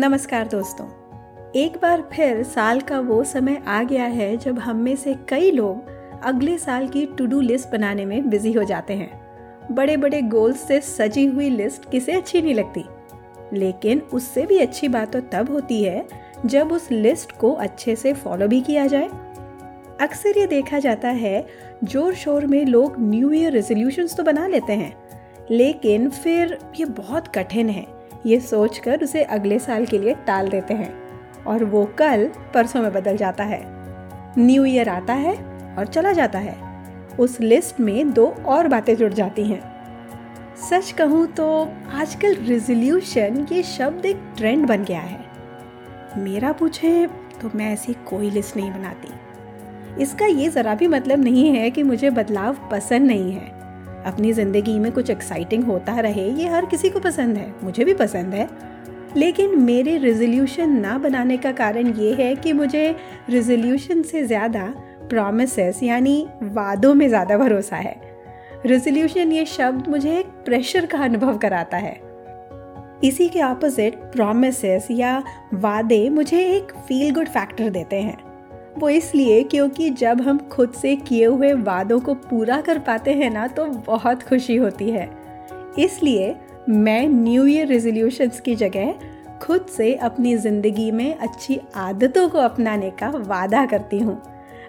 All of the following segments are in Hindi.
नमस्कार दोस्तों। एक बार फिर साल का वो समय आ गया है जब हम में से कई लोग अगले साल की टू डू लिस्ट बनाने में बिज़ी हो जाते हैं। बड़े बड़े गोल्स से सजी हुई लिस्ट किसे अच्छी नहीं लगती? लेकिन उससे भी अच्छी बात तो तब होती है जब उस लिस्ट को अच्छे से फॉलो भी किया जाए। अक्सर ये देखा जाता है ज़ोर शोर में लोग न्यू ईयर रेजोल्यूशंस तो बना लेते हैं, लेकिन फिर ये बहुत कठिन है। ये सोचकर उसे अगले साल के लिए टाल देते हैं और वो कल परसों में बदल जाता है। न्यू ईयर आता है और चला जाता है। उस लिस्ट में दो और बातें जुड़ जाती हैं। सच कहूँ तो आजकल रिजोल्यूशन ये शब्द एक ट्रेंड बन गया है। मेरा पूछे तो मैं ऐसी कोई लिस्ट नहीं बनाती। इसका ये ज़रा भी मतलब नहीं है कि मुझे बदलाव पसंद नहीं है। अपनी ज़िंदगी में कुछ एक्साइटिंग होता रहे, ये हर किसी को पसंद है, मुझे भी पसंद है। लेकिन मेरे रेजोल्यूशन ना बनाने का कारण ये है कि मुझे रेजोल्यूशन से ज़्यादा प्रोमिस यानी वादों में ज़्यादा भरोसा है। रेजोल्यूशन ये शब्द मुझे एक प्रेशर का अनुभव कराता है। इसी के ऑपोजिट प्रोमिस या वादे मुझे एक फील गुड फैक्टर देते हैं। वो इसलिए क्योंकि जब हम खुद से किए हुए वादों को पूरा कर पाते हैं ना तो बहुत खुशी होती है। इसलिए मैं न्यू ईयर रेजोल्यूशंस की जगह खुद से अपनी ज़िंदगी में अच्छी आदतों को अपनाने का वादा करती हूँ।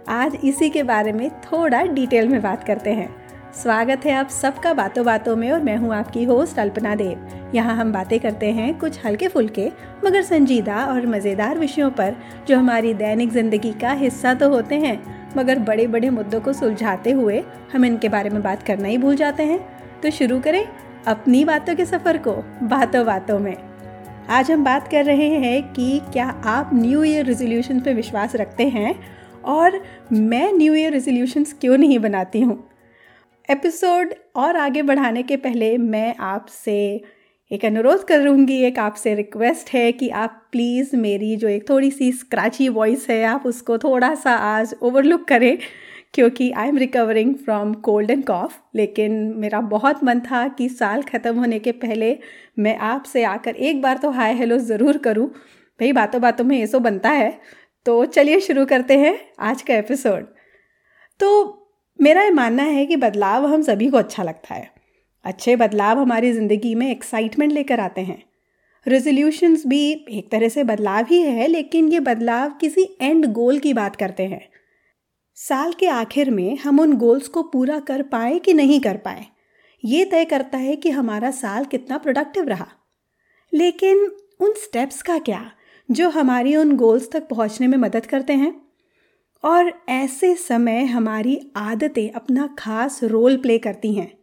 आज इसी के बारे में थोड़ा डिटेल में बात करते हैं। स्वागत है आप सबका बातों बातों में और मैं हूँ आपकी होस्ट अल्पना देव। यहाँ हम बातें करते हैं कुछ हल्के फुल्के, मगर संजीदा और मज़ेदार विषयों पर, जो हमारी दैनिक ज़िंदगी का हिस्सा तो होते हैं, मगर बड़े बड़े मुद्दों को सुलझाते हुए हम इनके बारे में बात करना ही भूल जाते हैं। तो शुरू करें अपनी बातों के सफ़र को, बातों बातों में। आज हम बात कर रहे हैं कि क्या आप न्यू ईयर रेजोल्यूशन पे विश्वास रखते हैं? और मैं न्यू ईयर रेजोल्यूशंस क्यों नहीं बनाती हूँ? एपिसोड और आगे बढ़ाने के पहले मैं आपसे एक अनुरोध करूँगी, एक आपसे रिक्वेस्ट है कि आप प्लीज़ मेरी जो एक थोड़ी सी स्क्रैची वॉइस है, आप उसको थोड़ा सा आज ओवरलुक करें, क्योंकि I am recovering from cold and cough लेकिन मेरा बहुत मन था कि साल ख़त्म होने के पहले मैं आपसे आकर एक बार तो हाय हेलो ज़रूर करूँ। भाई बातों बातों में ये सो बनता है तो चलिए शुरू करते हैं आज का एपिसोड तो मेरा ये मानना है कि बदलाव हम सभी को अच्छा लगता है। अच्छे बदलाव हमारी ज़िंदगी में एक्साइटमेंट लेकर आते हैं। रेजोल्यूशंस भी एक तरह से बदलाव ही है, लेकिन ये बदलाव किसी एंड गोल की बात करते हैं। साल के आखिर में हम उन गोल्स को पूरा कर पाए कि नहीं कर पाए? ये तय करता है कि हमारा साल कितना प्रोडक्टिव रहा। लेकिन उन स्टेप्स का क्या, जो हमारी उन गोल्स तक पहुँचने में मदद करते हैं? और ऐसे समय हमारी आदतें अपना खास रोल प्ले करती हैं।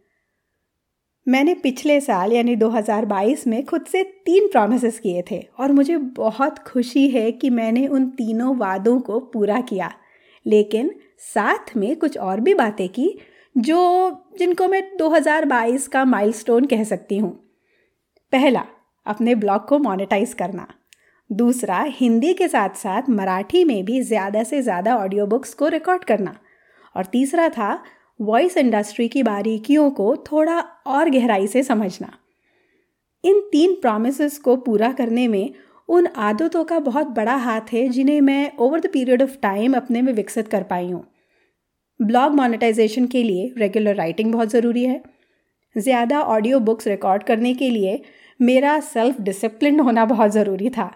मैंने पिछले साल, यानी 2022 में खुद से तीन प्रोमिस किए थे और मुझे बहुत खुशी है कि मैंने उन तीनों वादों को पूरा किया। लेकिन साथ में कुछ और भी बातें की, जो जिनको मैं 2022 का माइलस्टोन कह सकती हूँ। पहला, अपने ब्लॉग को मोनेटाइज करना। दूसरा, हिंदी के साथ साथ मराठी में भी ज़्यादा से ज़्यादा ऑडियो बुक्स को रिकॉर्ड करना। और तीसरा था वॉइस इंडस्ट्री की बारीकियों को थोड़ा और गहराई से समझना। इन तीन प्रोमिस को पूरा करने में उन आदतों का बहुत बड़ा हाथ है जिन्हें मैं over the period of time अपने में विकसित कर पाई हूँ। ब्लॉग मोनेटाइजेशन के लिए रेगुलर राइटिंग बहुत ज़रूरी है। ज़्यादा ऑडियो बुक्स रिकॉर्ड करने के लिए मेरा सेल्फ डिसिप्लिन होना बहुत ज़रूरी था।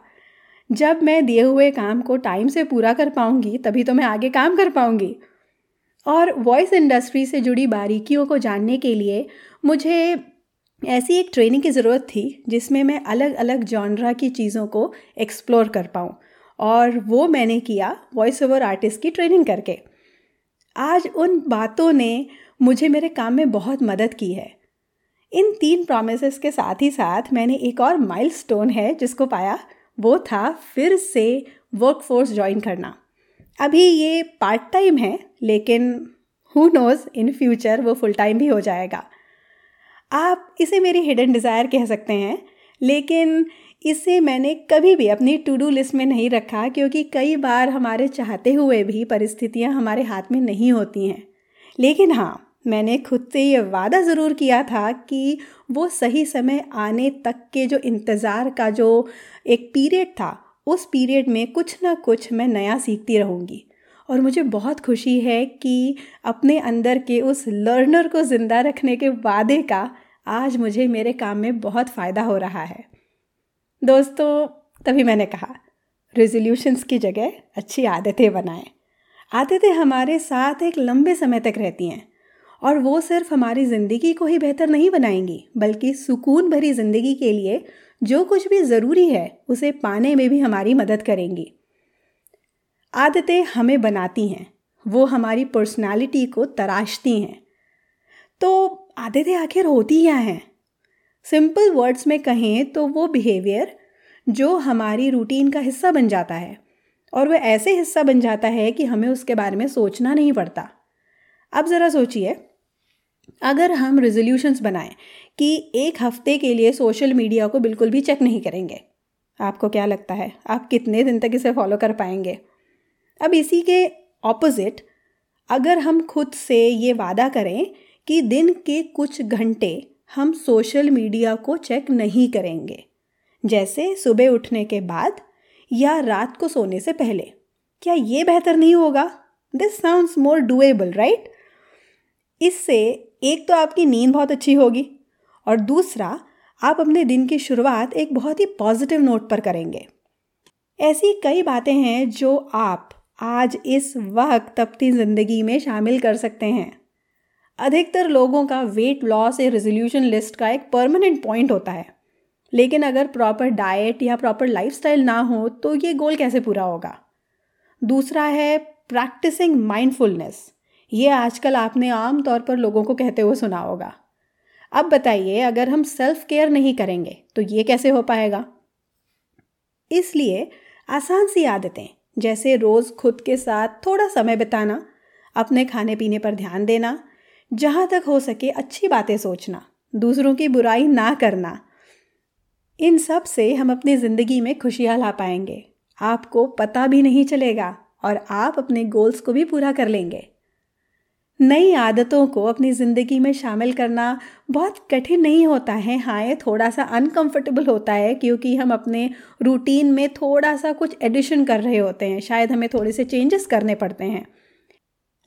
जब मैं दिए हुए काम को टाइम से पूरा कर पाऊँगी, तभी तो मैं आगे काम कर पाऊँगी। और वॉइस इंडस्ट्री से जुड़ी बारीकियों को जानने के लिए मुझे ऐसी एक ट्रेनिंग की ज़रूरत थी, जिसमें मैं अलग अलग जॉनरा की चीज़ों को एक्सप्लोर कर पाऊँ, और वो मैंने किया वॉइस ओवर आर्टिस्ट की ट्रेनिंग करके। आज उन बातों ने मुझे मेरे काम में बहुत मदद की है। इन तीन प्रोमिस के साथ ही साथ मैंने एक और माइलस्टोन है जिसको पाया। वो था फिर से वर्कफोर्स ज्वाइन करना। अभी ये पार्ट टाइम है, लेकिन हु नोज़ इन फ्यूचर वो फुल टाइम भी हो जाएगा। आप इसे मेरी हिडन डिज़ायर कह सकते हैं, लेकिन इसे मैंने कभी भी अपनी टू डू लिस्ट में नहीं रखा, क्योंकि कई बार हमारे चाहते हुए भी परिस्थितियाँ हमारे हाथ में नहीं होती हैं। लेकिन हाँ मैंने खुद से ये वादा ज़रूर किया था कि वो सही समय आने तक के जो इंतज़ार का जो एक पीरियड था, उस पीरियड में कुछ ना कुछ मैं नया सीखती रहूँगी। और मुझे बहुत खुशी है कि अपने अंदर के उस लर्नर को ज़िंदा रखने के वादे का आज मुझे मेरे काम में बहुत फ़ायदा हो रहा है। दोस्तों, तभी मैंने कहा रेजोल्यूशंस की जगह अच्छी आदतें बनाएँ। आदतें हमारे साथ एक लंबे समय तक रहती हैं। और वो सिर्फ़ हमारी ज़िंदगी को ही बेहतर नहीं बनाएँगी, बल्कि सुकून भरी ज़िंदगी के लिए जो कुछ भी ज़रूरी है, उसे पाने में भी हमारी मदद करेंगी। आदतें हमें बनाती हैं, वो हमारी पर्सनालिटी को तराशती हैं। तो आदतें आखिर होती क्या हैं? सिंपल वर्ड्स में कहें तो वो बिहेवियर जो हमारी रूटीन का हिस्सा बन जाता है, और वह ऐसे हिस्सा बन जाता है कि हमें उसके बारे में सोचना नहीं पड़ता। अब ज़रा सोचिए अगर हम रेजोल्यूशंस बनाएँ कि एक हफ़्ते के लिए सोशल मीडिया को बिल्कुल भी चेक नहीं करेंगे, आपको क्या लगता है? आप कितने दिन तक इसे फॉलो कर पाएँगे? अब इसी के ऑपोजिट अगर हम खुद से ये वादा करें कि दिन के कुछ घंटे हम सोशल मीडिया को चेक नहीं करेंगे, जैसे सुबह उठने के बाद या रात को सोने से पहले, क्या ये बेहतर नहीं होगा? This sounds more doable right इससे एक तो आपकी नींद बहुत अच्छी होगी और दूसरा, आप अपने दिन की शुरुआत एक बहुत ही पॉजिटिव नोट पर करेंगे। ऐसी कई बातें हैं जो आप आज इस वक्त अपनी ज़िंदगी में शामिल कर सकते हैं। अधिकतर लोगों का वेट लॉस या रेजोल्यूशन लिस्ट का एक परमानेंट पॉइंट होता है। लेकिन अगर प्रॉपर डाइट या प्रॉपर लाइफस्टाइल ना हो तो ये गोल कैसे पूरा होगा? दूसरा है प्रैक्टिसिंग माइंडफुलनेस ये आजकल आपने आम तौर पर लोगों को कहते हुए सुना होगा। अब बताइए, अगर हम सेल्फ केयर नहीं करेंगे तो ये कैसे हो पाएगा? इसलिए आसान सी आदतें, जैसे रोज़ खुद के साथ थोड़ा समय बिताना, अपने खाने पीने पर ध्यान देना, जहाँ तक हो सके अच्छी बातें सोचना, दूसरों की बुराई ना करना, इन सबसे हम अपनी ज़िंदगी में खुशियाँ ला पाएँगे। आपको पता भी नहीं चलेगा और आप अपने गोल्स को भी पूरा कर लेंगे। नई आदतों को अपनी ज़िंदगी में शामिल करना बहुत कठिन नहीं होता है। हाँ ये थोड़ा सा अनकंफर्टेबल होता है क्योंकि हम अपने रूटीन में थोड़ा सा कुछ एडिशन कर रहे होते हैं। शायद हमें थोड़े से चेंजेस करने पड़ते हैं।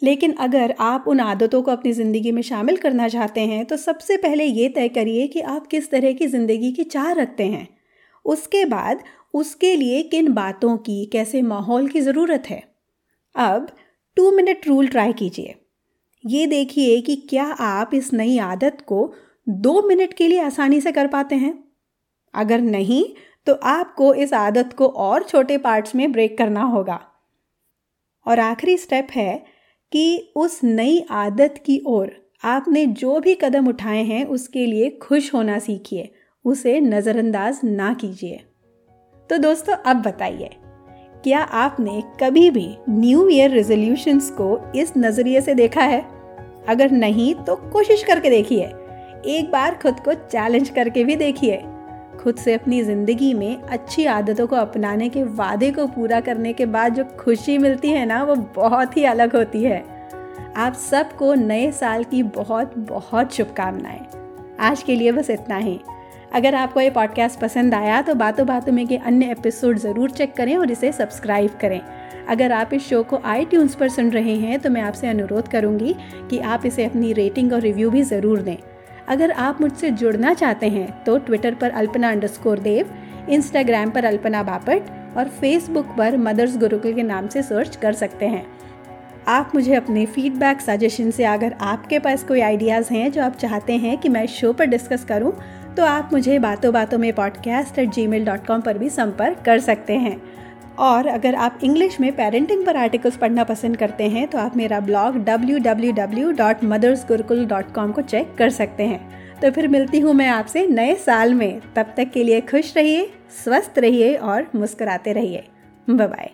लेकिन अगर आप उन आदतों को अपनी ज़िंदगी में शामिल करना चाहते हैं तो सबसे पहले ये तय करिए कि आप किस तरह की ज़िंदगी की चाह रखते हैं। उसके बाद उसके लिए किन बातों की, कैसे माहौल की ज़रूरत है। अब टू मिनट रूल ट्राई कीजिए। ये देखिए कि क्या आप इस नई आदत को दो मिनट के लिए आसानी से कर पाते हैं? अगर नहीं तो आपको इस आदत को और छोटे पार्ट्स में ब्रेक करना होगा। और आखिरी स्टेप है कि उस नई आदत की ओर आपने जो भी कदम उठाए हैं, उसके लिए खुश होना सीखिए। उसे नज़रअंदाज ना कीजिए। तो दोस्तों, अब बताइए, क्या आपने कभी भी न्यू ईयर रेजोल्यूशंस को इस नज़रिए से देखा है? अगर नहीं तो कोशिश करके देखिए। एक बार खुद को चैलेंज करके भी देखिए। खुद से अपनी ज़िंदगी में अच्छी आदतों को अपनाने के वादे को पूरा करने के बाद जो खुशी मिलती है ना, वो बहुत ही अलग होती है। आप सबको नए साल की बहुत बहुत शुभकामनाएँ। आज के लिए बस इतना ही। अगर आपको ये पॉडकास्ट पसंद आया तो बातों बातों में के अन्य एपिसोड ज़रूर चेक करें और इसे सब्सक्राइब करें। अगर आप इस शो को आई पर सुन रहे हैं तो मैं आपसे अनुरोध करूँगी कि आप इसे अपनी रेटिंग और रिव्यू भी ज़रूर दें। अगर आप मुझसे जुड़ना चाहते हैं तो ट्विटर पर अल्पना अंडरस्कोर देव इंस्टाग्राम पर अल्पना बापट और फेसबुक पर मदर्स गुरुकुल के नाम से सर्च कर सकते हैं। आप मुझे अपने फीडबैक सजेशन से अगर आपके पास कोई आइडियाज़ हैं जो आप चाहते हैं कि मैं शो पर डिस्कस करूँ, तो आप मुझे बातों बातों में podcast at Gmail dot com पर भी संपर्क कर सकते हैं। और अगर आप इंग्लिश में पेरेंटिंग पर आर्टिकल्स पढ़ना पसंद करते हैं तो आप मेरा ब्लॉग www.mothersgurukul.com को चेक कर सकते हैं। तो फिर मिलती हूँ मैं आपसे नए साल में। तब तक के लिए खुश रहिए, स्वस्थ रहिए और मुस्कुराते रहिए। बाय